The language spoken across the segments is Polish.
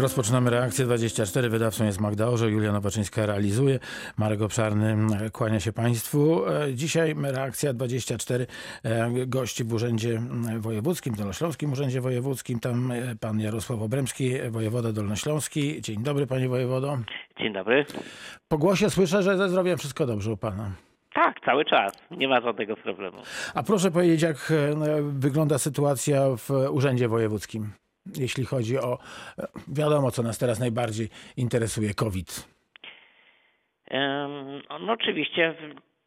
Rozpoczynamy reakcję 24. Wydawcą jest Magda Orzeł, Julia Nowaczyńska realizuje. Marek Obszarny e, kłania się Państwu. E, Dzisiaj reakcja 24 e, gości w Urzędzie m, Wojewódzkim, Dolnośląskim Urzędzie Wojewódzkim. Tam e, pan Jarosław Obremski, wojewoda dolnośląski. Dzień dobry panie wojewodo. Dzień dobry. Po głosie słyszę, że ze zdrowiem wszystko dobrze u pana. Tak, cały czas. Nie ma żadnego problemu. A proszę powiedzieć, jak wygląda sytuacja w Urzędzie Wojewódzkim, jeśli chodzi o, e, wiadomo co nas teraz najbardziej interesuje, COVID. No oczywiście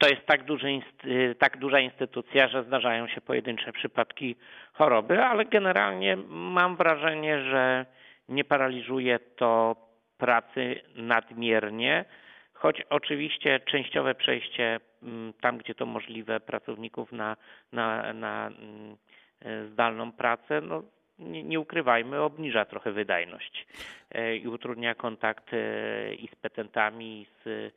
to jest tak, duży, y, tak duża instytucja, że zdarzają się pojedyncze przypadki choroby, ale generalnie mam wrażenie, że nie paraliżuje to pracy nadmiernie, choć oczywiście częściowe przejście mm, tam, gdzie to możliwe pracowników na, na, na mm, e, zdalną pracę, no nie, nie ukrywajmy, obniża trochę wydajność e, i utrudnia kontakt e, i z petentami, i z,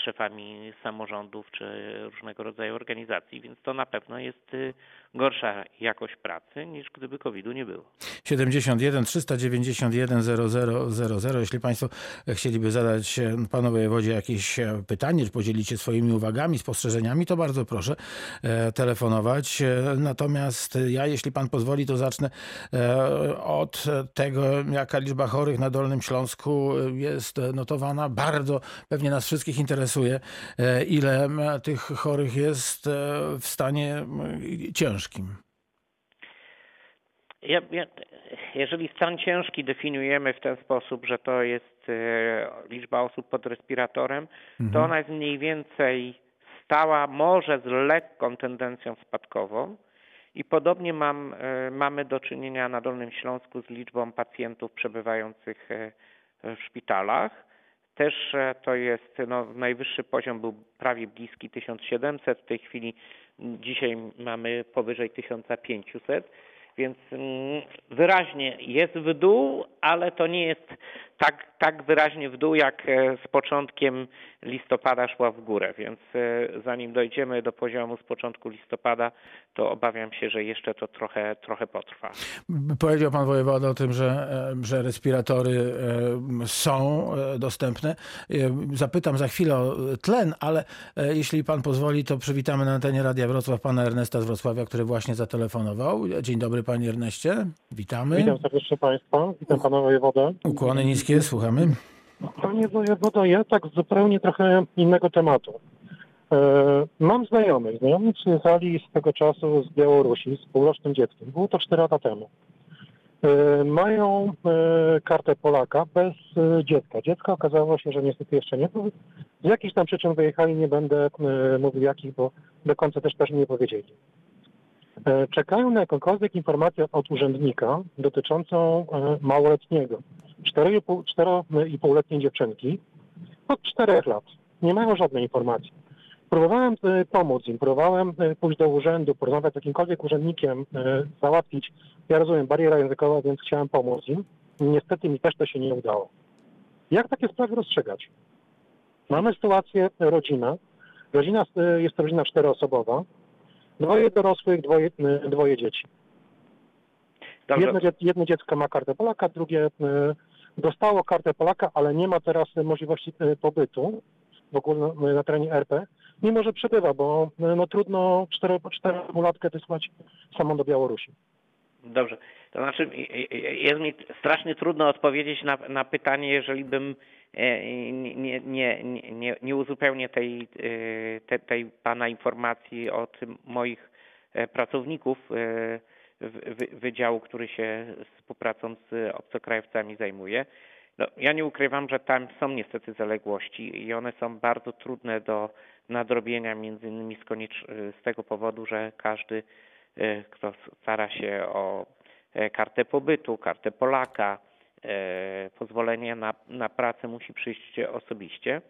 szefami samorządów czy różnego rodzaju organizacji, więc to na pewno jest y, gorsza jakość pracy niż gdyby COVID-u nie było. 71 391 0000. Jeśli Państwo chcieliby zadać e, Panu Wojewodzie jakieś e, pytanie, czy podzielić się swoimi uwagami, spostrzeżeniami, to bardzo proszę e, telefonować. Natomiast ja, jeśli Pan pozwoli, to zacznę od tego, jaka liczba chorych na Dolnym Śląsku jest notowana. Bardzo pewnie nas wszystkich interesuje, e, ile tych chorych jest e, w stanie ciężkim. Ja, ja, jeżeli stan ciężki definiujemy w ten sposób, że to jest e, liczba osób pod respiratorem, to ona jest mniej więcej stała, może z lekką tendencją spadkową. I podobnie mam, e, mamy do czynienia na Dolnym Śląsku z liczbą pacjentów przebywających e, w szpitalach. Też e, to jest, no, najwyższy poziom był prawie bliski 1700, w tej chwili dzisiaj mamy powyżej 1500, więc mm, wyraźnie jest w dół, ale to nie jest tak, tak wyraźnie w dół, jak e, z początkiem listopada szła w górę, więc e, zanim dojdziemy do poziomu z początku listopada, to obawiam się, że jeszcze to trochę, trochę potrwa. Powiedział pan wojewoda o tym, że, e, że respiratory są dostępne. Zapytam za chwilę o tlen, ale jeśli pan pozwoli, to przywitamy na antenie Radia Wrocław pana Ernesta z Wrocławia, który właśnie zatelefonował. Dzień dobry panie Erneście, witamy. Witam serdecznie Państwa, witam Pana Wojewodę. Ukłony niskie, słuchamy. Panie Wojewodo, ja tak zupełnie trochę innego tematu. E, mam znajomych. Znajomi przyjechali z tego czasu z Białorusi z półrocznym dzieckiem. Było to 4 lata temu. E, mają e, kartę Polaka bez dziecka. Dziecka okazało się, że niestety jeszcze nie. Z jakichś tam przyczyn wyjechali, nie będę mówił jakich, bo do końca też też nie powiedzieli. Czekają na jakąkolwiek informację od urzędnika dotyczącą małoletniego. 4,5 4,5-letniej dziewczynki od 4 lat. Nie mają żadnej informacji. Próbowałem e, pomóc im, próbowałem e, pójść do urzędu, porozmawiać z jakimkolwiek urzędnikiem, e, załatwić. Ja rozumiem, bariera językowa, więc chciałem pomóc im. Niestety mi też to się nie udało. Jak takie sprawy rozstrzygać? Mamy sytuację rodzina. Rodzina jest to rodzina czteroosobowa. Dwoje dorosłych, dwoje, dwoje dzieci. Dobrze, Jedno, jedno dziecko ma kartę Polaka, drugie e, dostało kartę Polaka, ale nie ma teraz e, możliwości e, pobytu w ogóle na, na terenie RP, mimo że przebywa, bo e, no, trudno czterolatkę wysłać samą do Białorusi. Dobrze. To znaczy, jest mi strasznie trudno odpowiedzieć na, na pytanie, jeżeli bym e, nie, nie, nie, nie, uzupełnię tej, e, te, tej Pana informacji od moich e, pracowników e, wydziału, który się współpracą z obcokrajowcami zajmuje. No, ja nie ukrywam, że tam są niestety zaległości i one są bardzo trudne do nadrobienia, między innymi z, koniecz- z tego powodu, że każdy e, kto stara się o e, kartę pobytu, kartę Polaka, e, pozwolenie na, na pracę musi przyjść osobiście.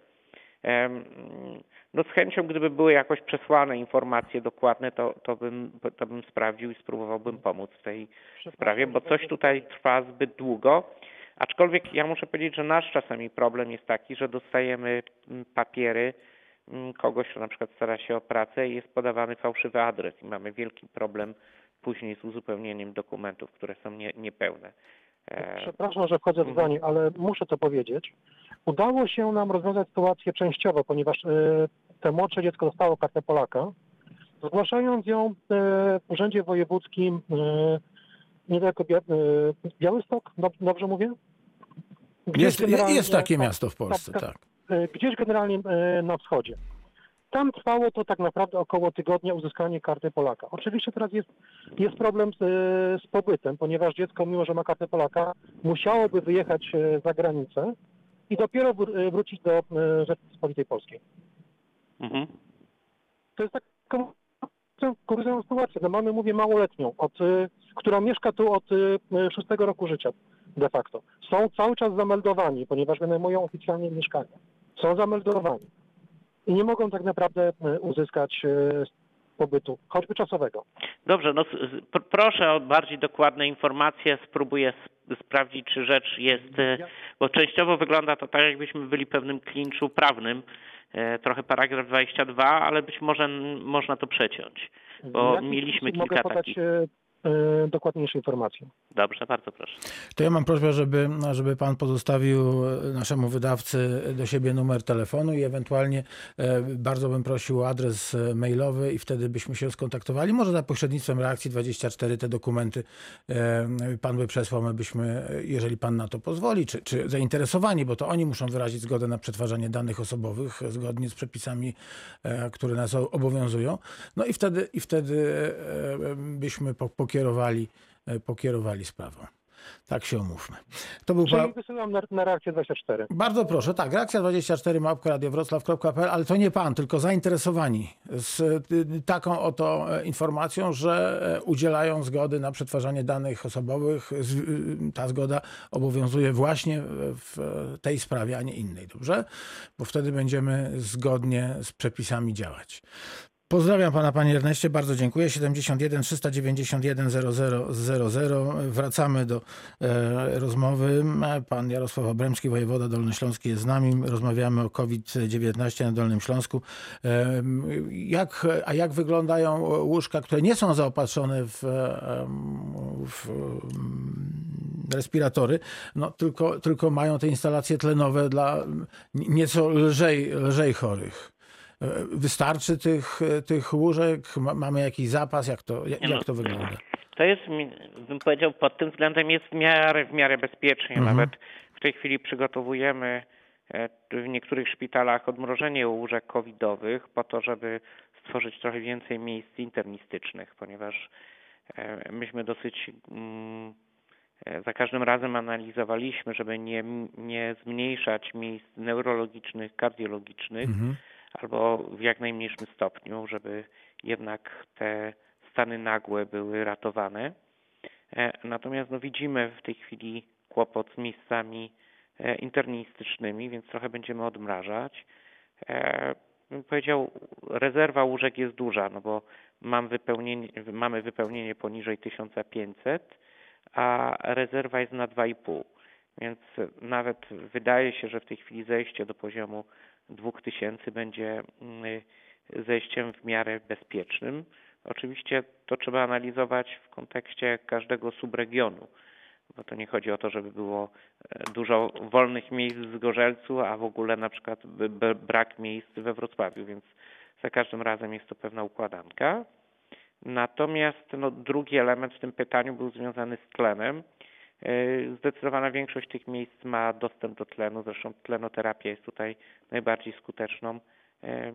No z chęcią, gdyby były jakoś przesłane informacje dokładne, to, to, bym, to bym sprawdził i spróbowałbym pomóc w tej sprawie, bo coś tutaj trwa zbyt długo. Aczkolwiek ja muszę powiedzieć, że nasz czasami problem jest taki, że dostajemy mm, papiery mm, kogoś, kto na przykład stara się o pracę i jest podawany fałszywy adres i mamy wielki problem później z uzupełnieniem dokumentów, które są nie, niepełne. Przepraszam, że wchodzę w Mhm. zdanie, ale muszę to powiedzieć. Udało się nam rozwiązać sytuację częściowo, ponieważ e, te młodsze dziecko dostało kartę Polaka, zgłaszając ją e, w Urzędzie Wojewódzkim e, niedaleko Bia, e, Białystok, Dob- dobrze mówię? Gdzieś Jest, jest takie tak, miasto w Polsce, tak. tak. gdzieś generalnie e, na wschodzie. Tam trwało to tak naprawdę około tygodnia uzyskanie karty Polaka. Oczywiście teraz jest, jest problem z, z pobytem, ponieważ dziecko, mimo że ma kartę Polaka, musiałoby wyjechać e, za granicę i dopiero wr- e, wrócić do e, Rzeczypospolitej Polskiej. mhm. To jest taka kuriozalna sytuacja. No mamy, mówię, małoletnią, od, która mieszka tu od szóstego roku życia de facto. Są cały czas zameldowani, ponieważ wynajmują oficjalnie mieszkania. Są zameldowani i nie mogą tak naprawdę e, uzyskać e, pobytu, choćby czasowego. Dobrze, no proszę o bardziej dokładne informacje. Spróbuję sp- sprawdzić, czy rzecz jest, e, bo częściowo wygląda to tak, jakbyśmy byli pewnym klinczu prawnym. E, Trochę paragraf 22, ale być może można to przeciąć, bo jaki mieliśmy kilka mogę podać takich. E, e, dokładniejsze informacje. Dobrze, bardzo proszę. To ja mam prośbę, żeby, żeby pan pozostawił naszemu wydawcy do siebie numer telefonu i ewentualnie e, bardzo bym prosił o adres e, mailowy i wtedy byśmy się skontaktowali. Może za pośrednictwem reakcji 24 te dokumenty e, pan by przesłał, my byśmy, e, jeżeli pan na to pozwoli, czy, czy zainteresowani, bo to oni muszą wyrazić zgodę na przetwarzanie danych osobowych e, zgodnie z przepisami, e, które nas obowiązują. No i wtedy, i wtedy e, byśmy po- pokierowali, e, pokierowali sprawą. Tak się umówmy. To był pa... Czyli wysyłam na, na reakcję 24. Bardzo proszę, tak, reakcja 24 małpka.radiowroclaw.pl, ale to nie pan, tylko zainteresowani z y, taką oto e, informacją, że e, udzielają zgody na przetwarzanie danych osobowych. Y, Ta zgoda obowiązuje właśnie w tej sprawie, a nie innej, dobrze? Bo wtedy będziemy zgodnie z przepisami działać. Pozdrawiam pana, panie Erneście, bardzo dziękuję. 71 391 0000. Wracamy do e, rozmowy. Pan Jarosław Obremski, wojewoda dolnośląski jest z nami. Rozmawiamy o COVID-19 na Dolnym Śląsku. E, jak, a jak wyglądają łóżka, które nie są zaopatrzone w, e, w mm, respiratory, no, tylko, tylko mają te instalacje tlenowe dla nieco lżej, lżej chorych? E, Wystarczy tych, tych łóżek? Ma- Mamy jakiś zapas? Jak to, jak, Nie no. jak to wygląda? To jest, bym powiedział, pod tym względem jest w miarę, w miarę bezpiecznie. Mhm. Nawet w tej chwili przygotowujemy e, w niektórych szpitalach odmrożenie łóżek covidowych po to, żeby stworzyć trochę więcej miejsc internistycznych, ponieważ e, myśmy dosyć mm, e, za każdym razem analizowaliśmy, żeby nie, nie zmniejszać miejsc neurologicznych, kardiologicznych, Mhm. Albo w jak najmniejszym stopniu, żeby jednak te stany nagłe były ratowane. E, Natomiast no, widzimy w tej chwili kłopot z miejscami e, internistycznymi, więc trochę będziemy odmrażać. E, Bym powiedział, rezerwa łóżek jest duża, no bo mam wypełnienie, mamy wypełnienie poniżej 1500, a rezerwa jest na 2,5. Więc nawet wydaje się, że w tej chwili zejście do poziomu 2000 będzie mm, zejściem w miarę bezpiecznym. Oczywiście to trzeba analizować w kontekście każdego subregionu, bo to nie chodzi o to, żeby było e, dużo wolnych miejsc w Zgorzelcu, a w ogóle na przykład brak miejsc we Wrocławiu, więc za każdym razem jest to pewna układanka. Natomiast no, drugi element w tym pytaniu był związany z tlenem. E, Zdecydowana większość tych miejsc ma dostęp do tlenu, zresztą tlenoterapia jest tutaj najbardziej skuteczną e,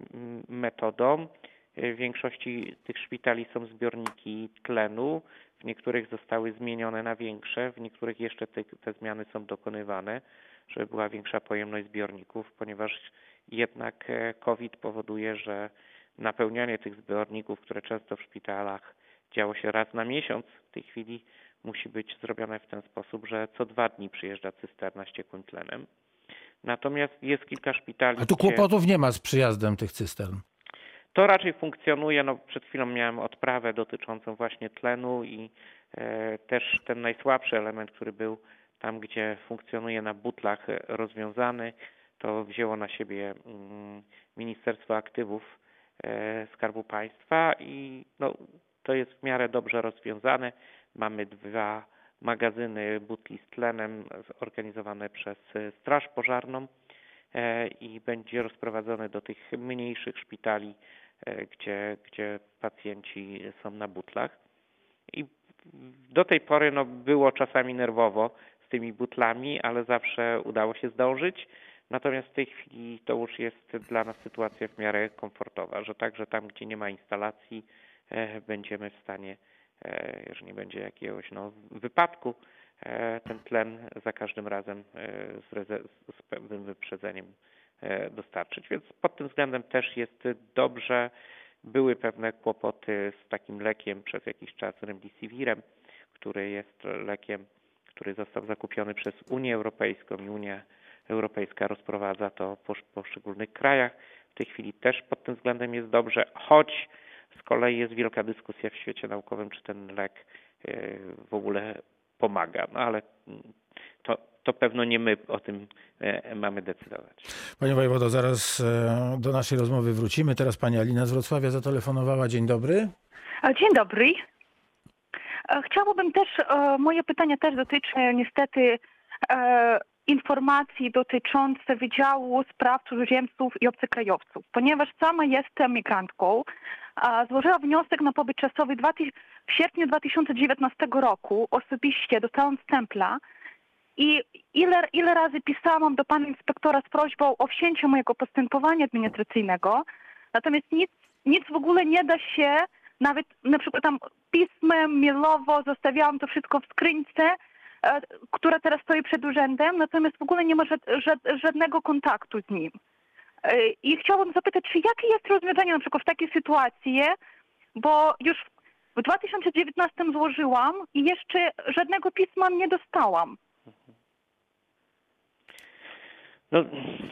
metodą. E, W większości tych szpitali są zbiorniki tlenu, w niektórych zostały zmienione na większe, w niektórych jeszcze te, te zmiany są dokonywane, żeby była większa pojemność zbiorników, ponieważ jednak COVID powoduje, że napełnianie tych zbiorników, które często w szpitalach działo się raz na miesiąc, w tej chwili musi być zrobione w ten sposób, że co dwa dni przyjeżdża cysterna z ciekłym tlenem. Natomiast jest kilka szpitali, A tu kłopotów nie ma z przyjazdem tych cystern. to raczej funkcjonuje. No, przed chwilą miałem odprawę dotyczącą właśnie tlenu i e, też ten najsłabszy element, który był tam, gdzie funkcjonuje na butlach rozwiązany, to wzięło na siebie mm, Ministerstwo Aktywów e, Skarbu Państwa i no, to jest w miarę dobrze rozwiązane. Mamy dwa magazyny butli z tlenem zorganizowane przez Straż Pożarną i będzie rozprowadzony do tych mniejszych szpitali, gdzie, gdzie pacjenci są na butlach. I do tej pory no, było czasami nerwowo z tymi butlami, ale zawsze udało się zdążyć. Natomiast w tej chwili to już jest dla nas sytuacja w miarę komfortowa, że także tam, gdzie nie ma instalacji, e, będziemy w stanie, e, jeżeli nie będzie jakiegoś no, wypadku, e, ten tlen za każdym razem z, z pewnym wyprzedzeniem dostarczyć. Więc pod tym względem też jest dobrze. Były pewne kłopoty z takim lekiem przez jakiś czas Remdesivirem, który jest lekiem, który został zakupiony przez Unię Europejską i Unia Europejska rozprowadza to po poszczególnych krajach. W tej chwili też pod tym względem jest dobrze, choć z kolei jest wielka dyskusja w świecie naukowym, czy ten lek e, w ogóle pomaga. No ale to, to pewno nie my o tym e, mamy decydować. Panie wojewodo, zaraz e, do naszej rozmowy wrócimy. Teraz pani Alina z Wrocławia zatelefonowała. Dzień dobry. Dzień dobry. Chciałabym też, moje pytanie też dotyczy niestety informacji dotyczące Wydziału Spraw Cudzoziemców i Obcokrajowców. Ponieważ sama jestem migrantką, złożyłam wniosek na pobyt czasowy w sierpniu 2019 roku. Osobiście dostałam stempla i ile, ile razy pisałam do pana inspektora z prośbą o wzięcie mojego postępowania administracyjnego, natomiast nic, nic w ogóle nie da się, nawet na przykład tam pismem, mailowo zostawiałam to wszystko w skryńce, E, która teraz stoi przed urzędem, natomiast w ogóle nie ma żadnego kontaktu z nim. I chciałabym zapytać, czy jakie jest rozwiązanie na przykład w takiej sytuacji, bo już w 2019 złożyłam i jeszcze żadnego pisma nie dostałam. No,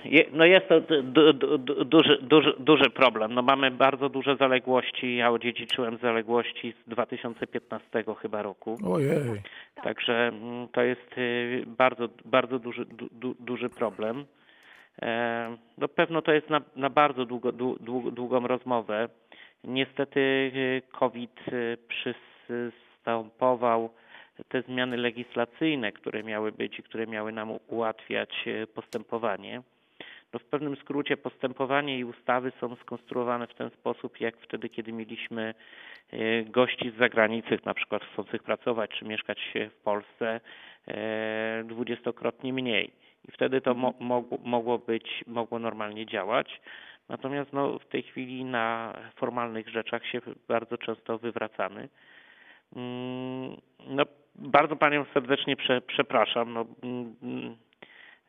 je, no jest to du, du, du, duży, duży, duży problem. No mamy bardzo duże zaległości. Ja odziedziczyłem zaległości z 2015 chyba roku. Ojej. Także mm, to jest y, bardzo, bardzo duży, du, duży problem. E, no pewno to jest na, na bardzo długo, dług, długą rozmowę. Niestety y, COVID y, przystępował te zmiany legislacyjne, które miały być i które miały nam ułatwiać e, postępowanie. No w pewnym skrócie postępowanie i ustawy są skonstruowane w ten sposób, jak wtedy, kiedy mieliśmy e, gości z zagranicy, na przykład chcących pracować czy mieszkać w Polsce, e, dwudziestokrotnie mniej. I wtedy to mo mogło, mogło być, mogło normalnie działać. Natomiast no, w tej chwili na formalnych rzeczach się bardzo często wywracamy. Mm, no, bardzo Panią serdecznie prze, przepraszam. No, mm, mm,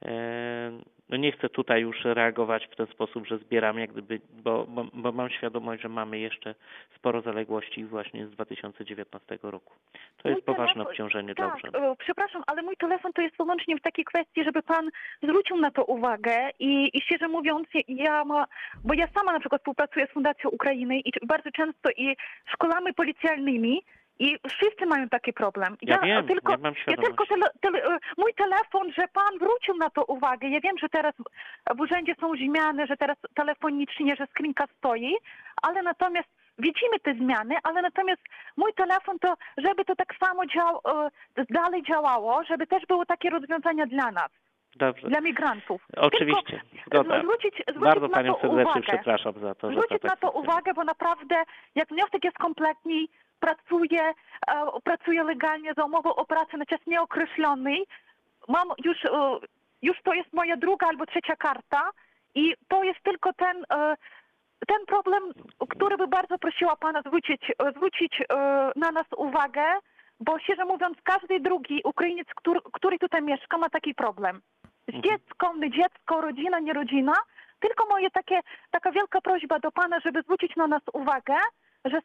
e, no nie chcę tutaj już reagować w ten sposób, że zbieram jak gdyby, bo, bo, bo, mam świadomość, że mamy jeszcze sporo zaległości właśnie z 2019 roku. To jest mój poważne telefon, obciążenie tak, dla urzędu. Przepraszam, ale mój telefon to jest wyłącznie w takiej kwestii, żeby pan zwrócił na to uwagę i, i szczerze mówiąc, ja ma, bo ja sama na przykład współpracuję z Fundacją Ukrainy i bardzo często i szkolami policjalnymi i wszyscy mają taki problem. Ja, ja wiem, tylko, ja mam ja tylko tele, tele, mój telefon, że pan zwrócił na to uwagę. Ja wiem, że teraz w urzędzie są zmiany, że teraz telefonicznie, że skrinka stoi, ale natomiast widzimy te zmiany, ale natomiast mój telefon to, żeby to tak samo dział, e, dalej działało, żeby też było takie rozwiązania dla nas. Dobrze. Dla migrantów. Oczywiście. Zgoda. Zwrócić, zwrócić Bardzo na Panią to serdecznie uwagę. przepraszam za to. Zwrócić że to na tak to uwagę, bo naprawdę jak wniosek jest kompletny, pracuję, e, pracuję legalnie za umową o pracę na czas nieokreślony. Mam już, e, już to jest moja druga albo trzecia karta i to jest tylko ten, e, ten problem, który by bardzo prosiła Pana zwrócić, zwrócić na nas uwagę, bo szczerze mówiąc każdy drugi Ukrainiec, który, który tutaj mieszka ma taki problem. Z Mhm. dzieckiem, nie dziecko, rodzina, nie rodzina. Tylko moje takie, taka wielka prośba do Pana, żeby zwrócić na nas uwagę, że,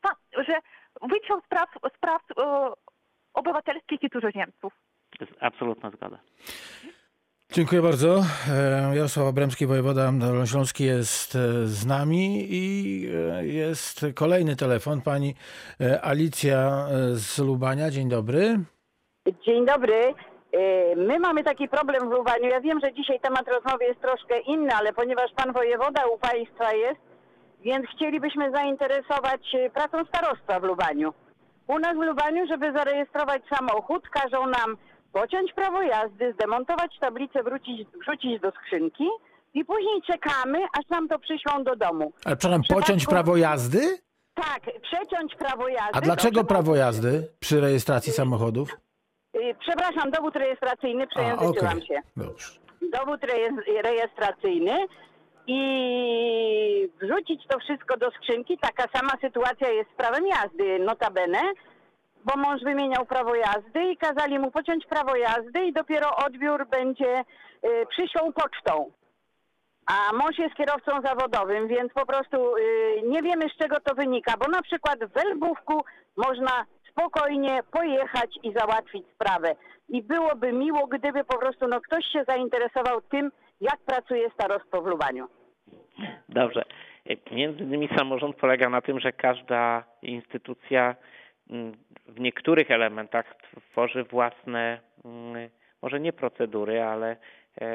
że wyciąg spraw, spraw e, obywatelskich i cudzoziemców. To jest absolutna zgoda. Dziękuję bardzo. E, Jarosław Abremski, wojewoda dolnośląski jest e, z nami i jest kolejny telefon. Pani Alicja z Lubania. Dzień dobry. Dzień dobry. My mamy taki problem w Lubaniu. Ja wiem, że dzisiaj temat rozmowy jest troszkę inny, ale ponieważ pan wojewoda u państwa jest, więc chcielibyśmy zainteresować e, pracą starostwa w Lubaniu. u nas w Lubaniu, żeby zarejestrować samochód, każą nam pociąć prawo jazdy, zdemontować tablicę, wrócić, wrzucić do skrzynki i później czekamy, aż nam to przyślą do domu. Ale przepraszam, przypadku- pociąć prawo jazdy? Tak, przeciąć prawo jazdy. A dlaczego to prawo jazdy przy rejestracji samochodów? Y, Przepraszam, dowód rejestracyjny, przejęzyczyłam okej. się. Dobrze. Dowód rejes- rejestracyjny i wrzucić to wszystko do skrzynki. Taka sama sytuacja jest z prawem jazdy, notabene, bo mąż wymieniał prawo jazdy i kazali mu pociąć prawo jazdy i dopiero odbiór będzie y, przyślą pocztą. A mąż jest kierowcą zawodowym, więc po prostu y, nie wiemy z czego to wynika, bo na przykład w Elbówku można spokojnie pojechać i załatwić sprawę. I byłoby miło, gdyby po prostu no, ktoś się zainteresował tym, jak pracuje starostwo w Lubaniu. Dobrze. Między innymi samorząd polega na tym, że każda instytucja mm, w niektórych elementach tworzy własne, mm, może nie procedury, ale e,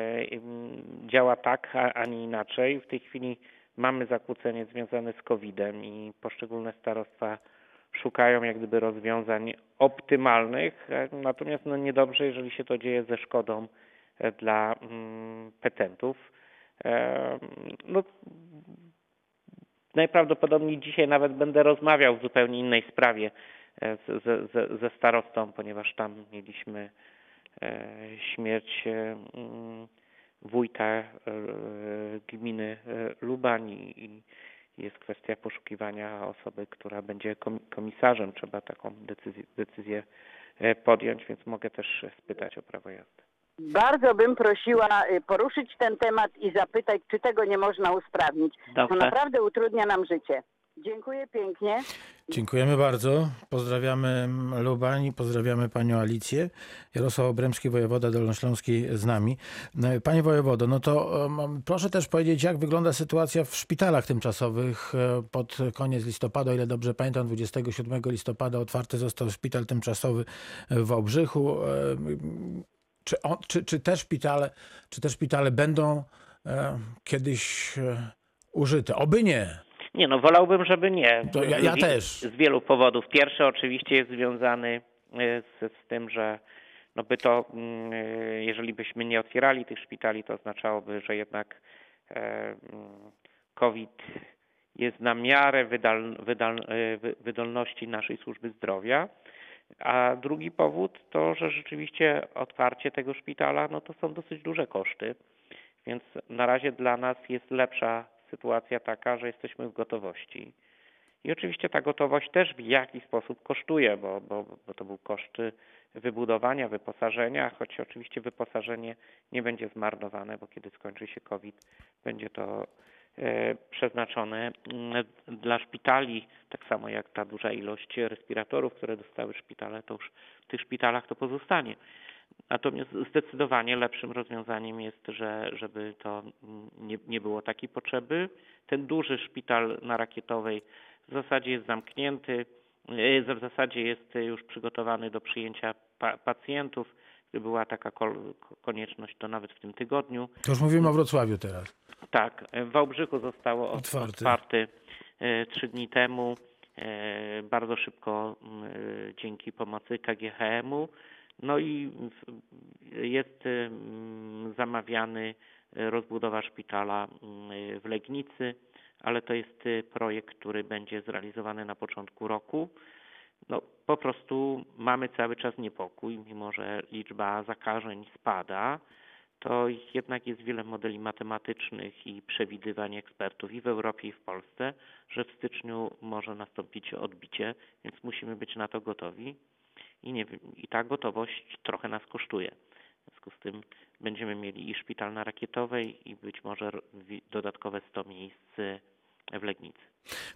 działa tak, a, a nie inaczej. W tej chwili mamy zakłócenie związane z COVID-em i poszczególne starostwa szukają jak gdyby rozwiązań optymalnych, e, natomiast no niedobrze, jeżeli się to dzieje ze szkodą e, dla mm, petentów. No, najprawdopodobniej dzisiaj nawet będę rozmawiał w zupełnie innej sprawie e, ze, starostą, ponieważ tam mieliśmy e, śmierć e, mm, wójta gminy Lubań i, jest kwestia poszukiwania osoby, która będzie komi- komisarzem. Trzeba taką decyzję, decyzję podjąć, więc mogę też spytać o prawo jazdy. Bardzo bym prosiła y, poruszyć ten temat i zapytać, czy tego nie można usprawnić. To Dobrze. naprawdę utrudnia nam życie. Dziękuję pięknie. Dziękujemy bardzo. Pozdrawiamy Lubań, pozdrawiamy panią Alicję. Jarosław Obremski, wojewoda dolnośląski z nami. No, Panie wojewodo, no to um, proszę też powiedzieć, jak wygląda sytuacja w szpitalach tymczasowych e, pod koniec listopada, o ile dobrze pamiętam, 27 listopada otwarty został szpital tymczasowy w Wałbrzychu. Czy, on, czy, czy, te szpitale, czy te szpitale będą e, kiedyś e, użyte? Oby nie. Nie, no wolałbym, żeby nie. To ja- ja z, też. Z wielu powodów. Pierwszy oczywiście jest związany e, z, z tym, że no by to, mm, e, jeżeli byśmy nie otwierali tych szpitali, to oznaczałoby, że jednak e, mm, COVID jest na miarę wydal, wydal, wy- wydolności naszej służby zdrowia. A drugi powód to, że rzeczywiście otwarcie tego szpitala, no to są dosyć duże koszty. Więc na razie dla nas jest lepsza sytuacja taka, że jesteśmy w gotowości. I oczywiście ta gotowość też w jakiś sposób kosztuje, bo, bo, bo to był koszt wybudowania, wyposażenia, choć oczywiście wyposażenie nie będzie zmarnowane, bo kiedy skończy się COVID, będzie to przeznaczone mm, dla szpitali, tak samo jak ta duża ilość respiratorów, które dostały szpitale, to już w tych szpitalach to pozostanie. Natomiast zdecydowanie lepszym rozwiązaniem jest, że, żeby to nie, nie było takiej potrzeby. Ten duży szpital na Rakietowej w zasadzie jest zamknięty, e, w zasadzie jest już przygotowany do przyjęcia pa- pacjentów. Była taka konieczność, to nawet w tym tygodniu. To już mówimy o Wrocławiu teraz. Tak, w Wałbrzychu zostało ot- Otwarty. otwarty e, trzy dni temu, e, bardzo szybko e, dzięki pomocy KGHM-u. No i jest zamawiany rozbudowa szpitala w Legnicy, ale to jest projekt, który będzie zrealizowany na początku roku. No, po prostu mamy cały czas niepokój, mimo że liczba zakażeń spada, to jednak jest wiele modeli matematycznych i przewidywań ekspertów i w Europie, i w Polsce, że w styczniu może nastąpić odbicie, więc musimy być na to gotowi. I, nie, I ta gotowość trochę nas kosztuje. W związku z tym będziemy mieli i szpital na Rakietowej, i być może dodatkowe 100 miejsc w Legnicy.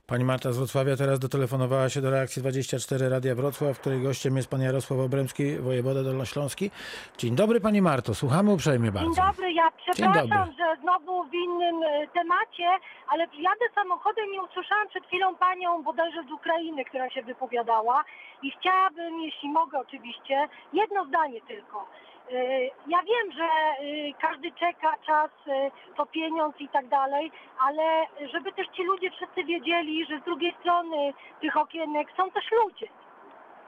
Pani Marta z Wrocławia teraz dotelefonowała się do reakcji 24 Radia Wrocław, której gościem jest pan Jarosław Obremski, wojewoda dolnośląski. Dzień dobry pani Marto, słuchamy uprzejmie bardzo. Dzień dobry, ja dobry. przepraszam, że znowu w innym e, temacie, ale jadę samochodem i usłyszałam przed chwilą panią bodajże z Ukrainy, która się wypowiadała i chciałabym, jeśli mogę oczywiście, jedno zdanie tylko. E, Ja wiem, że e, każdy czeka, czas to pieniądz i tak dalej, ale żeby też ci ludzie wszyscy wiedzieli, że z drugiej strony tych okienek są też ludzie.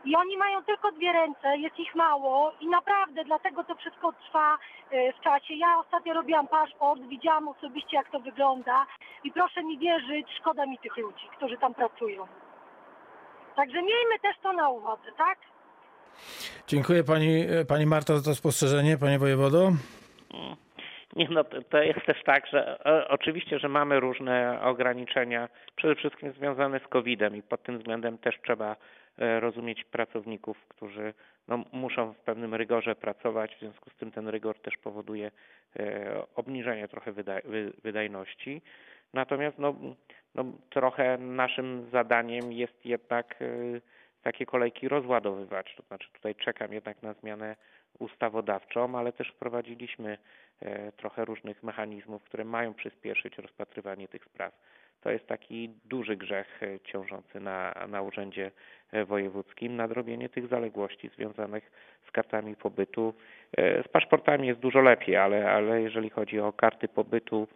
I oni mają tylko dwie ręce, jest ich mało i naprawdę dlatego to wszystko trwa e, w czasie. Ja ostatnio robiłam paszport, widziałam osobiście jak to wygląda i proszę mi wierzyć, szkoda mi tych ludzi, którzy tam pracują. Także miejmy też to na uwadze, tak? Dziękuję pani, pani Marta za to spostrzeżenie, panie wojewodo. Nie, no to, jest też tak, że o, oczywiście, że mamy różne ograniczenia, przede wszystkim związane z COVID-em i pod tym względem też trzeba e, rozumieć pracowników, którzy no, muszą w pewnym rygorze pracować, w związku z tym ten rygor też powoduje e, obniżenie trochę wyda, wy, wydajności. Natomiast no, no, trochę naszym zadaniem jest jednak e, takie kolejki rozładowywać. To znaczy tutaj czekam jednak na zmianę ustawodawczą, ale też wprowadziliśmy e, trochę różnych mechanizmów, które mają przyspieszyć rozpatrywanie tych spraw. To jest taki duży grzech e, ciążący na, na Urzędzie e, Wojewódzkim, nadrobienie tych zaległości związanych z kartami pobytu. Z paszportami jest dużo lepiej, ale, ale jeżeli chodzi o karty pobytu,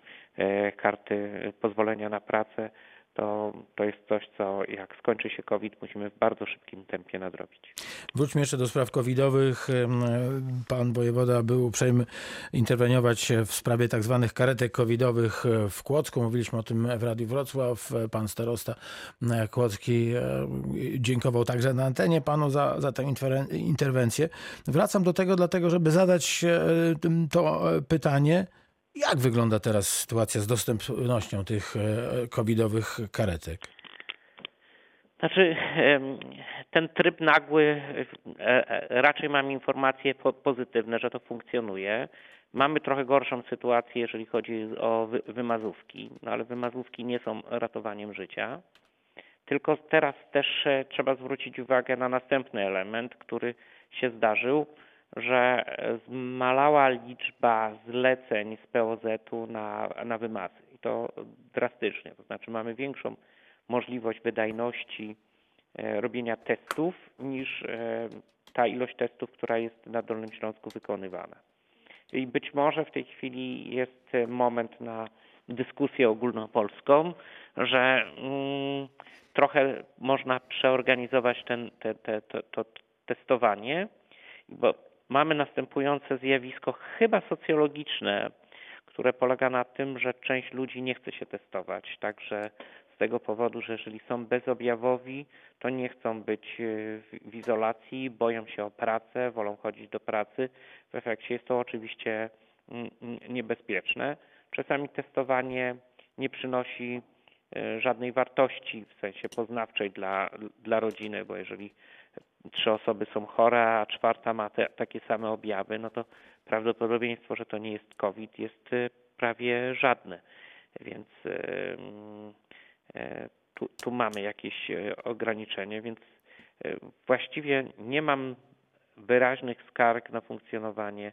karty pozwolenia na pracę, to, to jest coś, co jak skończy się COVID, musimy w bardzo szybkim tempie nadrobić. Wróćmy jeszcze do spraw covidowych. Pan wojewoda był uprzejmy interweniować w sprawie tak zwanych karetek covidowych w Kłodzku. Mówiliśmy o tym w Radiu Wrocław. Pan starosta Kłodzki dziękował także na antenie panu za, za tę interwencję. Wracam do tego dlatego, żeby zadać to pytanie. Jak wygląda teraz sytuacja z dostępnością tych e, covidowych karetek? Znaczy, ten tryb nagły, e, e, raczej mam informacje pozytywne, że to funkcjonuje. Mamy trochę gorszą sytuację, jeżeli chodzi o wymazówki, no ale wymazówki nie są ratowaniem życia. Tylko teraz też trzeba zwrócić uwagę na następny element, który się zdarzył że zmalała liczba zleceń z POZ-u na, na wymazy i to drastycznie. To znaczy mamy większą możliwość wydajności e, robienia testów niż e, ta ilość testów, która jest na Dolnym Śląsku wykonywana. I być może w tej chwili jest moment na dyskusję ogólnopolską, że mm, trochę można przeorganizować ten, te, te, to, to testowanie, bo mamy następujące zjawisko chyba socjologiczne, które polega na tym, że część ludzi nie chce się testować. Także z tego powodu, że jeżeli są bezobjawowi, to nie chcą być e, w izolacji, boją się o pracę, wolą chodzić do pracy. W efekcie jest to oczywiście mm, mm, niebezpieczne. Czasami testowanie nie przynosi e, żadnej wartości w sensie poznawczej dla, dla rodziny, bo jeżeli trzy osoby są chore, a czwarta ma te, takie same objawy, no to prawdopodobieństwo, że to nie jest COVID jest y, prawie żadne. Więc y, y, tu, tu mamy jakieś ograniczenie, więc właściwie nie mam wyraźnych skarg na funkcjonowanie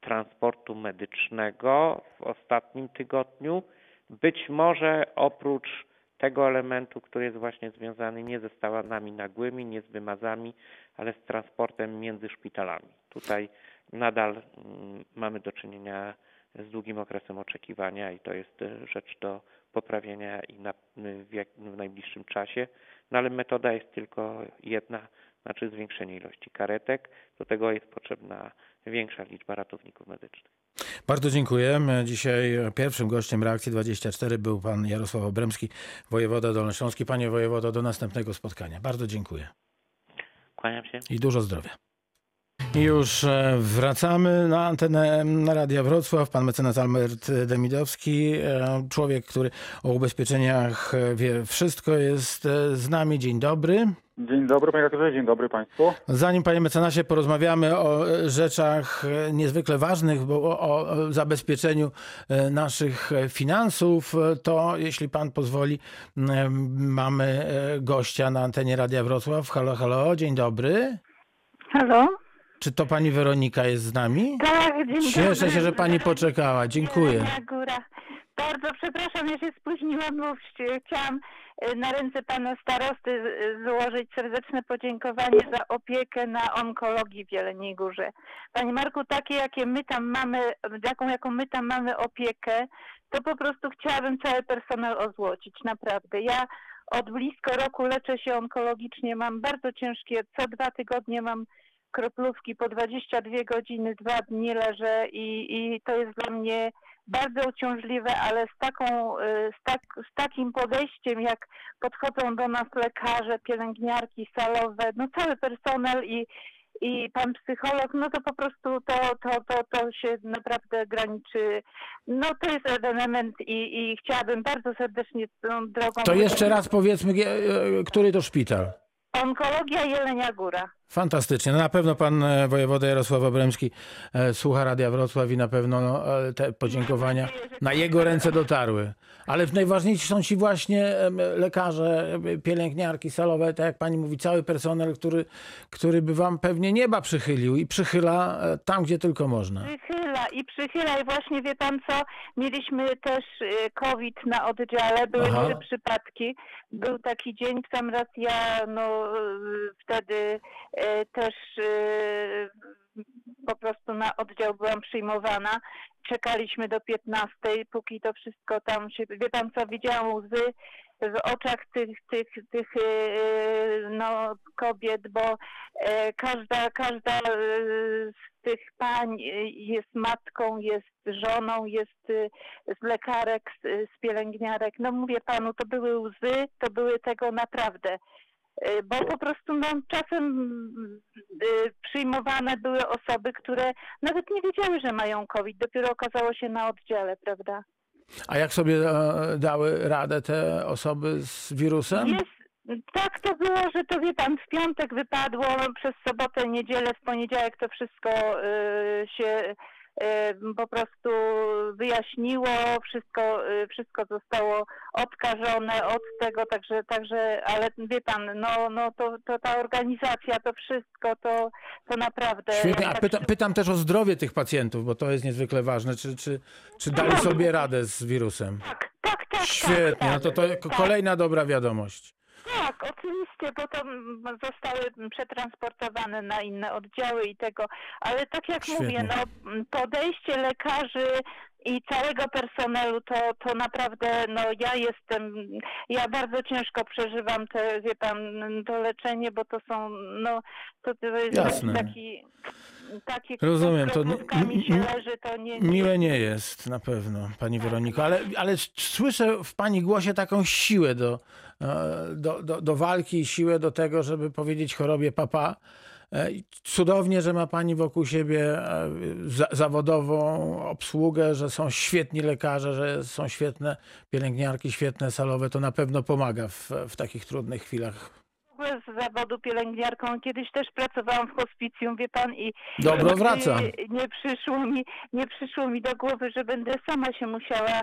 transportu medycznego w ostatnim tygodniu. Być może oprócz tego elementu, który jest właśnie związany nie ze stałami nagłymi, nie z wymazami, ale z transportem między szpitalami. Tutaj nadal mm, mamy do czynienia z długim okresem oczekiwania i to jest e, rzecz do poprawienia i na, w, jak, w najbliższym czasie, no ale metoda jest tylko jedna, znaczy zwiększenie ilości karetek. Do tego jest potrzebna większa liczba ratowników medycznych. Bardzo dziękuję. Dzisiaj pierwszym gościem Reakcji 24 był pan Jarosław Obremski, wojewoda dolnośląski. Panie wojewodo, do następnego spotkania. Bardzo dziękuję. Kłaniam się. I dużo zdrowia. Już e, wracamy na antenę Radia Wrocław. Pan mecenas Albert Demidowski, e, człowiek, który o ubezpieczeniach wie wszystko, jest e, z nami. Dzień dobry. Dzień dobry panie redaktorze, dzień dobry państwu. Zanim panie mecenasie porozmawiamy o rzeczach niezwykle ważnych, bo o, o zabezpieczeniu naszych finansów, to jeśli pan pozwoli, mamy gościa na antenie Radia Wrocław. Halo, halo, dzień dobry. Halo? Czy to pani Weronika jest z nami? Tak, dzień Cieszę się, że pani poczekała. Dziękuję. Góra. Bardzo przepraszam, ja się spóźniłam, bo chciałam e, na ręce pana starosty złożyć serdeczne podziękowanie za opiekę na onkologii w Jeleniej Górze. Panie Marku, takie jakie my tam mamy, jaką, jaką my tam mamy opiekę, to po prostu chciałabym cały personel ozłocić, naprawdę. Ja od blisko roku leczę się onkologicznie, mam bardzo ciężkie, co dwa tygodnie mam kroplówki po 22 godziny, dwa dni leżę i, i to jest dla mnie bardzo uciążliwe, ale z, taką, y, z, tak, z takim podejściem, jak podchodzą do nas lekarze, pielęgniarki salowe, no cały personel i, i pan psycholog, no to po prostu to, to, to, to się naprawdę graniczy. No to jest ewenement i, i chciałabym bardzo serdecznie tą drogą... To jeszcze raz powiedzmy, e, e, który to szpital? Onkologia Jelenia Góra. Fantastycznie. No na pewno pan e, wojewoda Jarosław Obremski e, słucha Radia Wrocław i na pewno no, e, te podziękowania na jego ręce dotarły. Ale najważniejsi są ci właśnie lekarze, pielęgniarki salowe, tak jak pani mówi, cały personel, który, który by wam pewnie nieba przychylił i przychyla tam, gdzie tylko można. Przychyla i przychyla i właśnie wie pan co, mieliśmy też COVID na oddziale, były Aha. trzy przypadki. Był taki dzień, w sam raz ja no wtedy też y, po prostu na oddział byłam przyjmowana. Czekaliśmy do 15, póki to wszystko tam się, wie pan co, widziałam łzy w oczach tych, tych, tych yy, no, kobiet, bo e, każda, każda e, z tych pań e, jest matką, jest żoną, jest e, z lekarek, z pielęgniarek. No mówię panu, to były łzy, to były tego naprawdę. E, Bo po prostu no, czasem e, przyjmowane były osoby, które nawet nie wiedziały, że mają COVID. Dopiero okazało się na oddziale, prawda? A jak sobie e, dały radę te osoby z wirusem? Jest, tak to było, że to wie pan, w piątek wypadło, przez sobotę, niedzielę, w poniedziałek to wszystko y, się y, po prostu wyjaśniło, wszystko, y, wszystko zostało odkażone od tego, także, także ale wie pan, no, no to, to ta organizacja, to wszystko, to, to naprawdę... Świetnie, a tak pytam, też o zdrowie tych pacjentów, bo to jest niezwykle ważne. Czy, czy, czy dali sobie radę z wirusem? Tak, tak, tak. Świetnie, tak, no to, to tak, tak. kolejna dobra wiadomość. Tak, oczywiście, bo to zostały przetransportowane na inne oddziały i tego, ale tak jak Świetnie. mówię, no podejście lekarzy i całego personelu to, to naprawdę, no ja jestem, ja bardzo ciężko przeżywam te, wie pan, to leczenie, bo to są, no to, to jest Jasne. taki, takie Rozumiem, to się leży, to nie, nie Miłe nie jest na pewno, pani Weroniko, ale, ale słyszę w pani głosie taką siłę do, e, do, do, do walki siłę do tego, żeby powiedzieć chorobie papa. I Cudownie, że ma pani wokół siebie e, za, zawodową obsługę, że są świetni lekarze, że są świetne pielęgniarki, świetne salowe. To na pewno pomaga w, w takich trudnych chwilach. z zawodu pielęgniarką. Kiedyś też pracowałam w hospicjum, wie pan, i Dobro wraca. Nie przyszło mi, nie przyszło mi do głowy, że będę sama się musiała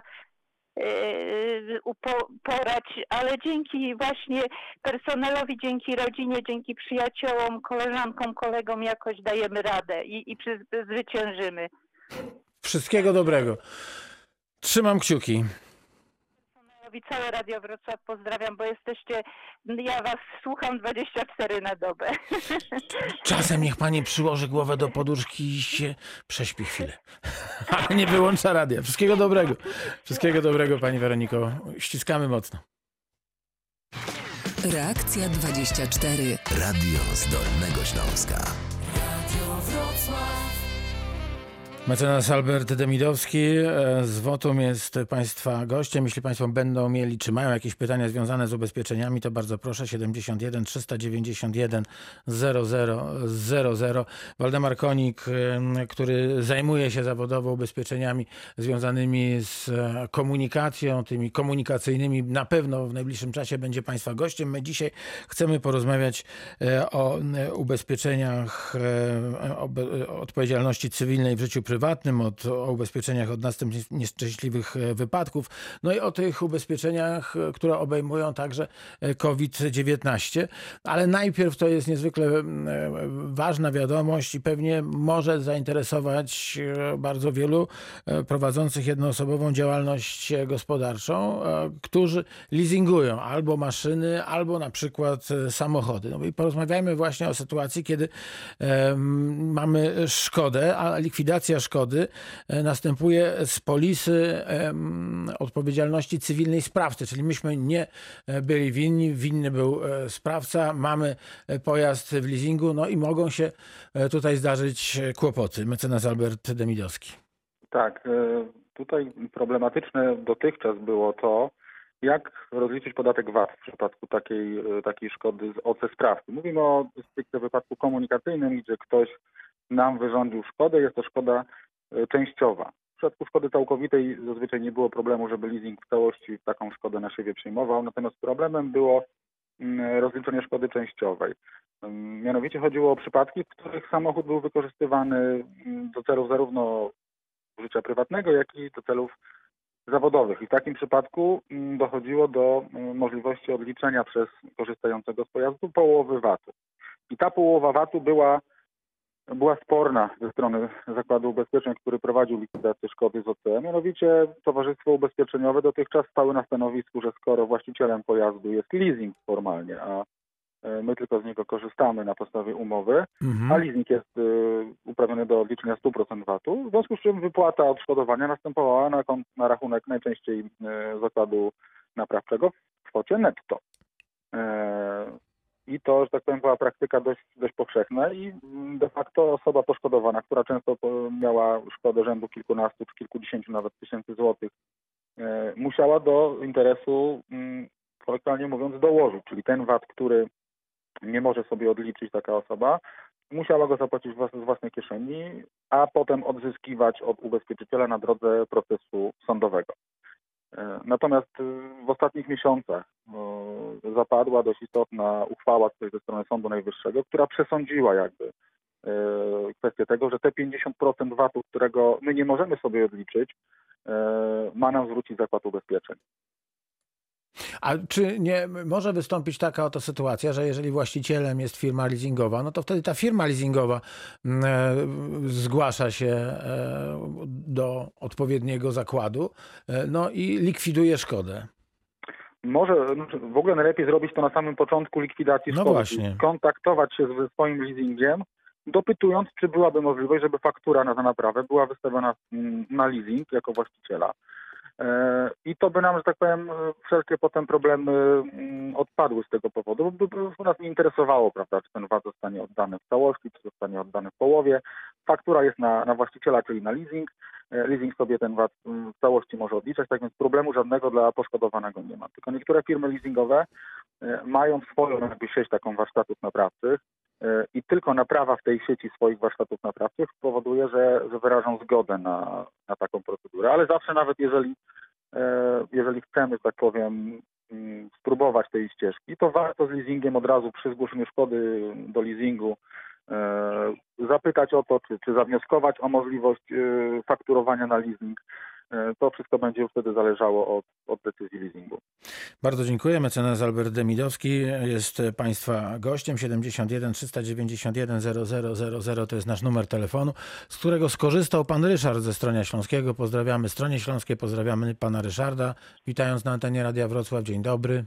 e, upo- porać, ale dzięki właśnie personelowi, dzięki rodzinie, dzięki przyjaciołom, koleżankom, kolegom jakoś dajemy radę i, i zwyciężymy. Wszystkiego dobrego. Trzymam kciuki. Personelowi całe Radio Wrocław pozdrawiam, bo jesteście, ja was słucham 24 na dobę. Czasem niech pani przyłoży głowę do poduszki i się prześpi chwilę. Ale nie wyłącza radia. Wszystkiego dobrego. Wszystkiego dobrego, pani Weroniko. Ściskamy mocno. Reakcja 24. Radio z Dolnego Śląska. Mecenas Albert Demidowski e, z Wotum jest Państwa gościem. Jeśli Państwo będą mieli, czy mają jakieś pytania związane z ubezpieczeniami, to bardzo proszę 71 391 0000. Waldemar Konik, e, który zajmuje się zawodowo ubezpieczeniami związanymi z e, komunikacją, tymi komunikacyjnymi, na pewno w najbliższym czasie będzie Państwa gościem. My dzisiaj chcemy porozmawiać o ubezpieczeniach, o odpowiedzialności cywilnej w życiu prywatnym, od, o ubezpieczeniach od następstw nieszczęśliwych e, wypadków, no i o tych ubezpieczeniach, e, które obejmują także e, COVID-19. Ale najpierw to jest niezwykle ważna wiadomość i pewnie może zainteresować bardzo wielu prowadzących jednoosobową działalność gospodarczą, którzy leasingują albo maszyny, albo na przykład samochody. No i porozmawiajmy właśnie o sytuacji, kiedy mamy szkodę, a likwidacja szkody e, następuje z polisy odpowiedzialności cywilnej sprawcy, czyli myśmy nie e, byli winni, winny był e, sprawca, mamy pojazd w leasingu, no i mogą się tutaj zdarzyć kłopoty. Mecenas Albert Demidowski. Tak, tutaj problematyczne dotychczas było to, jak rozliczyć podatek VAT w przypadku takiej, takiej szkody z OC sprawcy. Mówimy o stricte wypadku komunikacyjnym, gdzie ktoś nam wyrządził szkodę, jest to szkoda e, częściowa. W przypadku szkody całkowitej zazwyczaj nie było problemu, żeby leasing w całości taką szkodę na siebie przyjmował, natomiast problemem było mm, rozliczenie szkody częściowej. Mm, Mianowicie chodziło o przypadki, w których samochód był wykorzystywany mm, do celów zarówno życia prywatnego, jak i do celów zawodowych. I w takim przypadku dochodziło do możliwości odliczenia przez korzystającego z pojazdu połowy VAT-u. I ta połowa VAT-u była, była sporna ze strony Zakładu Ubezpieczeń, który prowadził likwidację szkody z OC. Mianowicie Towarzystwo Ubezpieczeniowe dotychczas stały na stanowisku, że skoro właścicielem pojazdu jest leasing formalnie, a e, my tylko z niego korzystamy na podstawie umowy, a leasing jest y, uprawniony do odliczenia 100% VAT-u, w związku z czym wypłata odszkodowania następowała na, kont- na rachunek najczęściej y, zakładu naprawczego w kwocie netto. E, I to, że tak powiem, była praktyka dość, dość powszechna i mm, de facto osoba poszkodowana, która często miała szkodę rzędu kilkunastu czy kilkudziesięciu nawet tysięcy złotych, e, musiała do interesu, mm, kolokwialnie mówiąc, dołożyć, czyli ten VAT, który nie może sobie odliczyć taka osoba, musiała go zapłacić z własnej kieszeni, a potem odzyskiwać od ubezpieczyciela na drodze procesu sądowego. E, Natomiast y, w ostatnich miesiącach zapadła dość istotna uchwała tutaj ze strony Sądu Najwyższego, która przesądziła jakby e, kwestię tego, że te 50% VAT-u, którego my nie możemy sobie odliczyć, e, ma nam zwrócić Zakład Ubezpieczeń. A czy nie może wystąpić taka oto sytuacja, że jeżeli właścicielem jest firma leasingowa, no to wtedy ta firma leasingowa mm, e, zgłasza się e, do odpowiedniego zakładu e, no i likwiduje szkodę. Może znaczy, w ogóle najlepiej zrobić to na samym początku likwidacji No szkody. właśnie. Kontaktować się ze swoim leasingiem, dopytując, czy byłaby możliwość, żeby faktura na tę naprawę była wystawiona mm, na leasing jako właściciela. E, I to by nam, że tak powiem, wszelkie potem problemy mm, odpadły z tego powodu, bo by nas nie interesowało, prawda, czy ten VAT zostanie oddany w całości, czy zostanie oddany w połowie. Faktura jest na, na właściciela, czyli na leasing. E, Leasing sobie ten VAT mm, w całości może odliczać, tak więc problemu żadnego dla poszkodowanego nie ma. Tylko niektóre firmy leasingowe e, mają swoją jakby sieć taką warsztatów naprawczych i tylko naprawa w tej sieci swoich warsztatów naprawczych powoduje, że, że wyrażą zgodę na, na taką procedurę. Ale zawsze nawet jeżeli, e, jeżeli chcemy, że tak powiem, mm, spróbować tej ścieżki, to warto z leasingiem od razu przy zgłoszeniu szkody do leasingu e, zapytać o to, czy, czy zawnioskować o możliwość e, fakturowania na leasing. E, To wszystko będzie już wtedy zależało od, od decyzji leasingu. Bardzo dziękuję. Mecenas Albert Demidowski jest Państwa gościem. 71 391 0000 to jest nasz numer telefonu, z którego skorzystał Pan Ryszard ze Stronia Śląskiego. Pozdrawiamy Stronie Śląskie, pozdrawiamy Pana Ryszarda. Witając na antenie Radia Wrocław. Dzień dobry.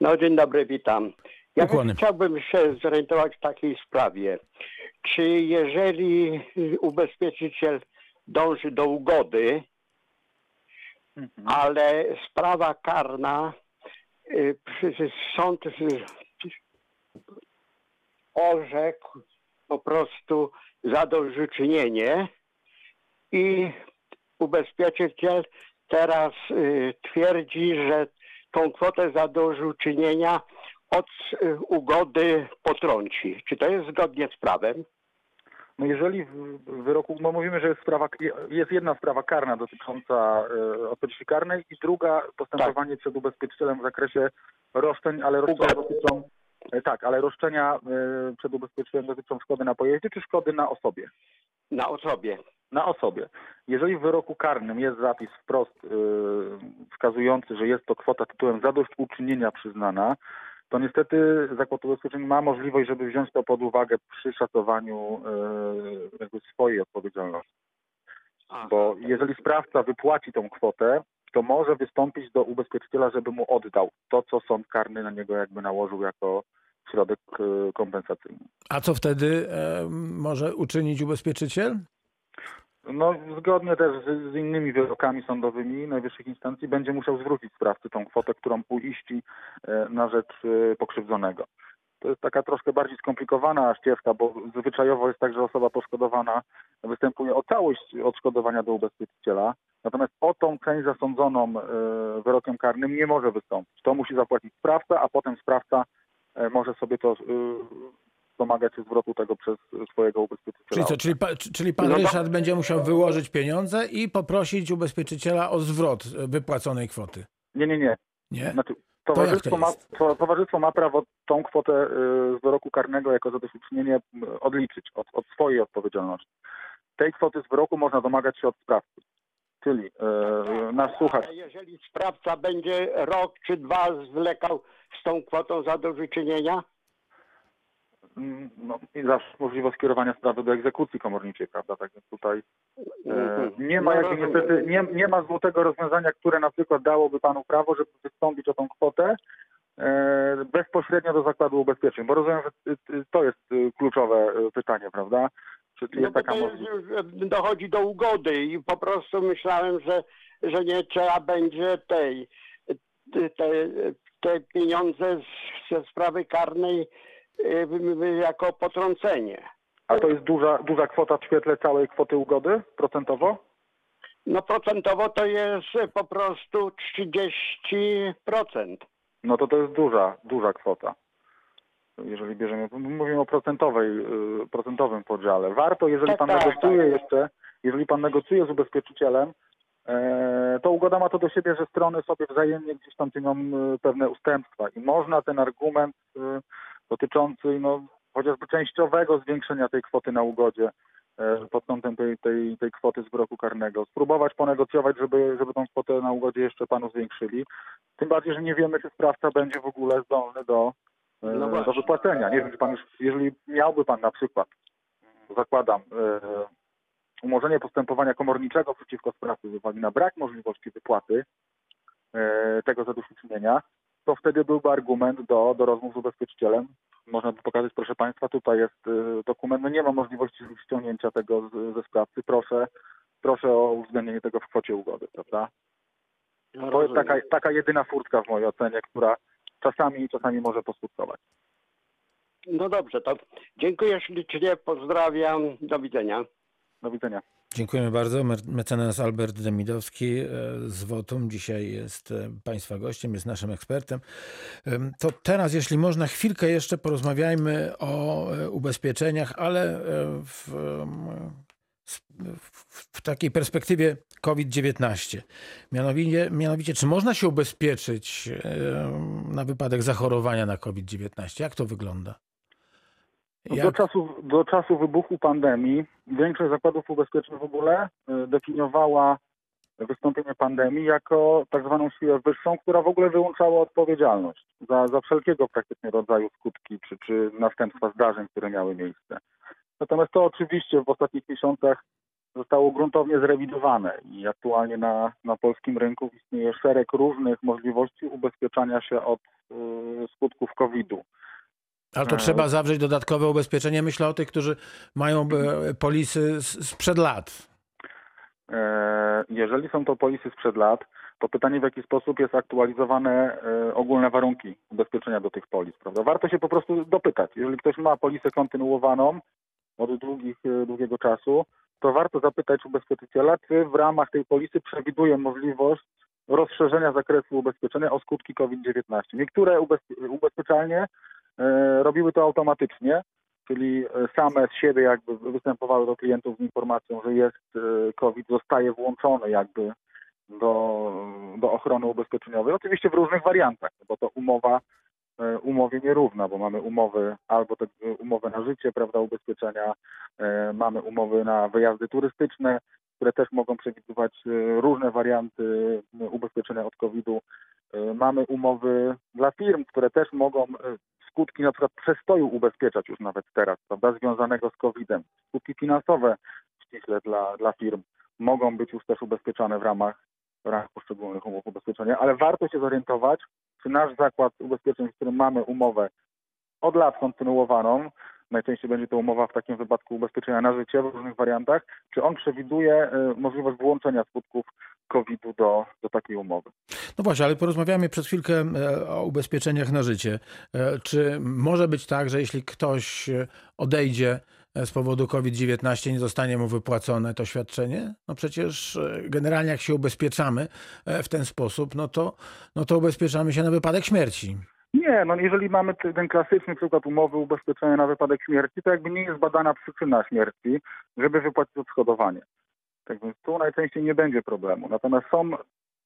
No dzień dobry, witam. Ja chciałbym się zorientować w takiej sprawie. Czy jeżeli ubezpieczyciel dąży do ugody, ale sprawa karna, y, sąd orzekł po prostu zadośćuczynienie i ubezpieczyciel teraz y, twierdzi, że tą kwotę zadośćuczynienia od y, ugody potrąci. Czy to jest zgodnie z prawem? No jeżeli w wyroku, bo mówimy, że jest sprawa, jest jedna sprawa karna dotycząca e, odpowiedzialności karnej i druga postępowanie przed ubezpieczycielem w zakresie roszczeń, ale roszczenia dotyczą, e, tak, ale roszczenia e, przed ubezpieczycielem dotyczą szkody na pojeździe czy szkody na osobie? Na osobie. Na osobie. Jeżeli w wyroku karnym jest zapis wprost wskazujący, że jest to kwota tytułem zadośćuczynienia przyznana, to niestety Zakład Ubezpieczeń ma możliwość, żeby wziąć to pod uwagę przy szacowaniu e, jakby swojej odpowiedzialności. Bo jeżeli sprawca wypłaci tą kwotę, to może wystąpić do ubezpieczyciela, żeby mu oddał to, co sąd karny na niego jakby nałożył jako środek e, kompensacyjny. A co wtedy e, może uczynić ubezpieczyciel? No, zgodnie też z, z innymi wyrokami sądowymi najwyższych instancji będzie musiał zwrócić sprawcy tą kwotę, którą uiści e, na rzecz e, pokrzywdzonego. To jest taka troszkę bardziej skomplikowana ścieżka, bo zwyczajowo jest tak, że osoba poszkodowana występuje o całość odszkodowania do ubezpieczyciela, natomiast o tą część zasądzoną e, wyrokiem karnym nie może wystąpić. To musi zapłacić sprawca, a potem sprawca może sobie to e, domagać się zwrotu tego przez swojego ubezpieczyciela. Czyli co, czyli, pa, czyli pan No to- Ryszard będzie musiał wyłożyć pieniądze i poprosić ubezpieczyciela o zwrot wypłaconej kwoty. Nie, nie, nie. Nie? Znaczy, to towarzystwo, ma, jest? to, towarzystwo ma prawo tą kwotę y, z wyroku karnego jako zadośćuczynienie y, odliczyć od, od swojej odpowiedzialności. Tej kwoty z wyroku można domagać się od sprawcy. Czyli y, nasz słuchacz Ale jeżeli sprawca będzie rok czy dwa zwlekał z tą kwotą zadośćuczynienia, no, i zawsze możliwość skierowania sprawy do egzekucji komorniczej, prawda? Tak więc tutaj e, nie ma No, rozumiem. niestety nie, nie ma złotego rozwiązania, które na przykład dałoby panu prawo, żeby wystąpić o tą kwotę e, bezpośrednio do zakładu ubezpieczeń, bo rozumiem, że y, y, to jest y, kluczowe y, pytanie, prawda? Czy no jest taka możliwość? już dochodzi do ugody i po prostu myślałem, że, że nie trzeba będzie tej, te, te pieniądze ze sprawy karnej y, jako potrącenie. A to jest duża, duża kwota w świetle całej kwoty ugody procentowo? No procentowo to jest po prostu 30%. No to to jest duża, duża kwota. Jeżeli bierzemy, mówimy o procentowej, y, procentowym podziale. Warto, jeżeli Tak, pan tak, negocjuje tak. jeszcze, jeżeli pan negocjuje z ubezpieczycielem, e, to ugoda ma to do siebie, że strony sobie wzajemnie gdzieś tam czynią y, pewne ustępstwa i można ten argument dotyczący no, chociażby częściowego zwiększenia tej kwoty na ugodzie e, pod kątem tej, tej, tej kwoty z karnego. Spróbować ponegocjować, żeby, żeby tą kwotę na ugodzie jeszcze panu zwiększyli. Tym bardziej, że nie wiemy, czy sprawca będzie w ogóle zdolny do, e, No do wypłacenia. Nie wiem, czy pan już, jeżeli miałby pan na przykład, zakładam, e, umorzenie postępowania komorniczego przeciwko sprawcy z uwagi na brak możliwości wypłaty tego zadośćuczynienia, to wtedy byłby argument do, do rozmów z ubezpieczycielem. Można by pokazać, proszę Państwa, tutaj jest y, dokument, no nie ma możliwości ściągnięcia tego z, ze sprawcy, proszę, proszę o uwzględnienie tego w kwocie ugody, prawda? No, To jest taka, taka jedyna furtka w mojej ocenie, która czasami, czasami może poskutkować. No dobrze, to dziękuję ślicznie, pozdrawiam, do widzenia. Do widzenia. Dziękujemy bardzo. Me- Mecenas Albert Demidowski e, z Wotum dzisiaj jest e, Państwa gościem, jest naszym ekspertem. Em, To teraz, jeśli można, chwilkę jeszcze porozmawiajmy o e, ubezpieczeniach, ale w, w, w takiej perspektywie COVID-19. Mianowicie, mianowicie, czy można się ubezpieczyć na wypadek zachorowania na COVID-19? Jak to wygląda? Do czasu, do czasu wybuchu pandemii większość zakładów ubezpieczeń w ogóle y, definiowała wystąpienie pandemii jako tak zwaną siłę wyższą, która w ogóle wyłączała odpowiedzialność za, za wszelkiego praktycznie rodzaju skutki czy, czy następstwa zdarzeń, które miały miejsce. Natomiast to oczywiście w ostatnich miesiącach zostało gruntownie zrewidowane i aktualnie na, na polskim rynku istnieje szereg różnych możliwości ubezpieczania się od y, skutków COVID-u. Ale to trzeba zawrzeć dodatkowe ubezpieczenie. Myślę o tych, którzy mają e, polisy sprzed lat. E, Jeżeli są to polisy sprzed lat, to pytanie w jaki sposób jest aktualizowane e, ogólne warunki ubezpieczenia do tych polis, prawda? Warto się po prostu dopytać. Jeżeli ktoś ma polisę kontynuowaną od długich, długiego czasu, to warto zapytać ubezpieczyciela, czy w ramach tej polisy przewiduje możliwość rozszerzenia zakresu ubezpieczenia o skutki COVID-19. Niektóre ubezpie- ubezpieczalnie robiły to automatycznie, czyli e, same z siebie jakby występowały do klientów z informacją, że jest e, COVID, zostaje włączony jakby do, do ochrony ubezpieczeniowej. Oczywiście w różnych wariantach, bo to umowa e, umowie nierówna, bo mamy umowy albo te, umowę na życie, prawda, ubezpieczenia, e, mamy umowy na wyjazdy turystyczne, które też mogą przewidywać e, różne warianty e, ubezpieczenia od COVID-u. E, Mamy umowy dla firm, które też mogą e, skutki na przykład przestoju ubezpieczać już nawet teraz, prawda, związanego z COVID-em. Skutki finansowe ściśle dla, dla firm mogą być już też ubezpieczane w ramach, w ramach poszczególnych umów ubezpieczenia, ale warto się zorientować, czy nasz zakład ubezpieczeń, z którym mamy umowę od lat kontynuowaną, najczęściej będzie to umowa w takim wypadku ubezpieczenia na życie w różnych wariantach, czy on przewiduje e, możliwość włączenia skutków COVID-u do, do takiej umowy. No właśnie, ale porozmawiamy przez chwilkę e, o ubezpieczeniach na życie. E, Czy może być tak, że jeśli ktoś e, odejdzie z powodu COVID-19, nie zostanie mu wypłacone to świadczenie? No przecież generalnie jak się ubezpieczamy w ten sposób, no to, no to ubezpieczamy się na wypadek śmierci. Nie, no jeżeli mamy ten klasyczny przykład umowy ubezpieczenia na wypadek śmierci, to jakby nie jest badana przyczyna śmierci, żeby wypłacić odszkodowanie. Tak więc tu najczęściej nie będzie problemu. Natomiast są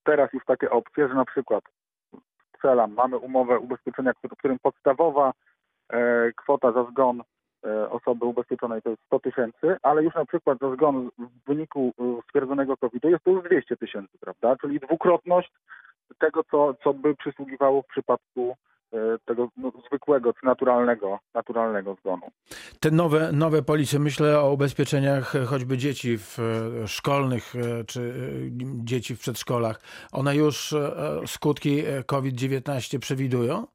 teraz już takie opcje, że na przykład strzelam, mamy umowę ubezpieczenia, w którym podstawowa e, kwota za zgon e, osoby ubezpieczonej to jest 100 tysięcy, ale już na przykład za zgon w wyniku e, stwierdzonego COVID-u jest to już 200 tysięcy, prawda? Czyli dwukrotność tego, co, co by przysługiwało w przypadku tego no, zwykłego czy naturalnego, naturalnego zgonu. Te nowe, nowe polisy, myślę o ubezpieczeniach e, choćby dzieci w e, szkolnych e, czy e, dzieci w przedszkolach. One już e, skutki e, COVID-19 przewidują?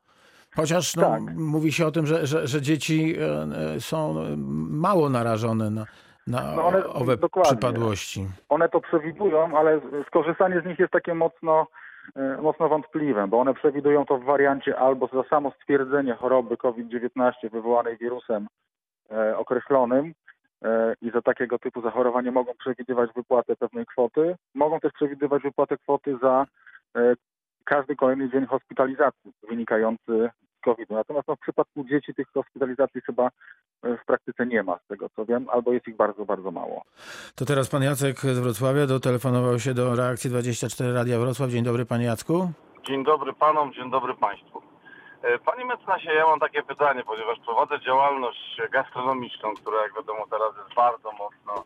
Chociaż no, Tak. mówi się o tym, że, że, że dzieci e, e, są mało narażone na, na No one- owe dokładnie. przypadłości. One to przewidują, ale skorzystanie z nich jest takie mocno, e, mocno wątpliwe, bo one przewidują to w wariancie albo za samo stwierdzenie choroby COVID-19 wywołanej wirusem e, określonym e, i za takiego typu zachorowanie mogą przewidywać wypłatę pewnej kwoty. Mogą też przewidywać wypłatę kwoty za e, każdy kolejny dzień hospitalizacji wynikający COVID-u. Natomiast no, w przypadku dzieci tych hospitalizacji chyba e, w praktyce nie ma, z tego co wiem, albo jest ich bardzo, bardzo mało. To teraz pan Jacek z Wrocławia dotelefonował się do reakcji 24 Radia Wrocław. Dzień dobry panie Jacku. Dzień dobry panom, dzień dobry państwu. E, Panie mecenasie, ja mam takie pytanie, ponieważ prowadzę działalność gastronomiczną, która jak wiadomo teraz jest bardzo mocno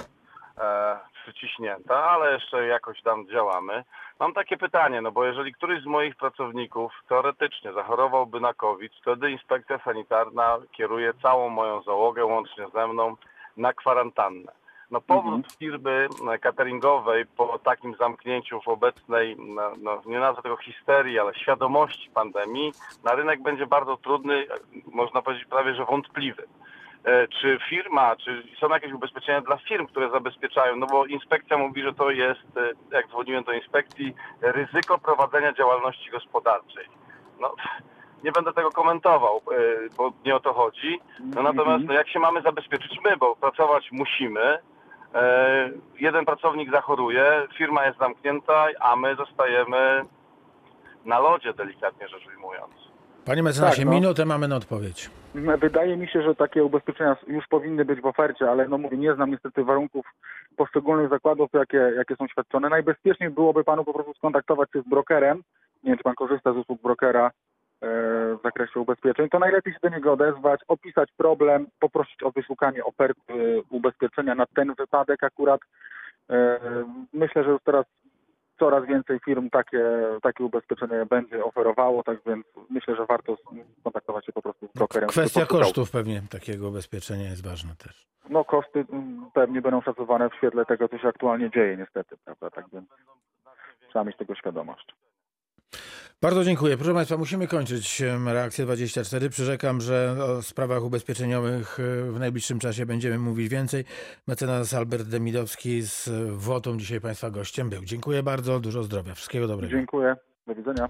e, przyciśnięta, ale jeszcze jakoś tam działamy. Mam takie pytanie, no bo jeżeli któryś z moich pracowników teoretycznie zachorowałby na COVID, wtedy inspekcja sanitarna kieruje całą moją załogę, łącznie ze mną, na kwarantannę. No powrót firmy e, cateringowej po takim zamknięciu w obecnej, no, no, nie nazwę tego histerii, ale świadomości pandemii, na rynek będzie bardzo trudny, e, można powiedzieć prawie, że wątpliwy. E, Czy firma, czy są jakieś ubezpieczenia dla firm, które zabezpieczają? No bo inspekcja mówi, że to jest, e, jak dzwoniłem do inspekcji, ryzyko prowadzenia działalności gospodarczej. No, nie będę tego komentował, e, bo nie o to chodzi. No natomiast no, jak się mamy zabezpieczyć my, bo pracować musimy, jeden pracownik zachoruje, firma jest zamknięta, a my zostajemy na lodzie, delikatnie rzecz ujmując. Panie mecenasie, Tak, no. minutę mamy na odpowiedź. Wydaje mi się, że takie ubezpieczenia już powinny być w ofercie, ale no mówię, nie znam niestety warunków poszczególnych zakładów, jakie, jakie są świadczone. Najbezpieczniej byłoby panu po prostu skontaktować się z brokerem. Nie wiem, czy pan korzysta z usług brokera e, w zakresie ubezpieczeń. To najlepiej się do niego odezwać, opisać problem, poprosić o wyszukanie oferty e, ubezpieczenia na ten wypadek akurat. E, Myślę, że już teraz coraz więcej firm takie, takie ubezpieczenie będzie oferowało, tak więc myślę, że warto skontaktować się po prostu z brokerem. Kwestia kosztów pewnie takiego ubezpieczenia jest ważna też. No koszty mm, pewnie będą szacowane w świetle tego, co się aktualnie dzieje niestety, prawda, tak więc trzeba mieć tego świadomość. Bardzo dziękuję. Proszę Państwa, musimy kończyć reakcję 24. Przyrzekam, że o sprawach ubezpieczeniowych e, w najbliższym czasie będziemy mówić więcej. Mecenas Albert Demidowski z WOTą dzisiaj Państwa gościem był. Dziękuję bardzo, dużo zdrowia, wszystkiego dobrego. Dziękuję, do widzenia.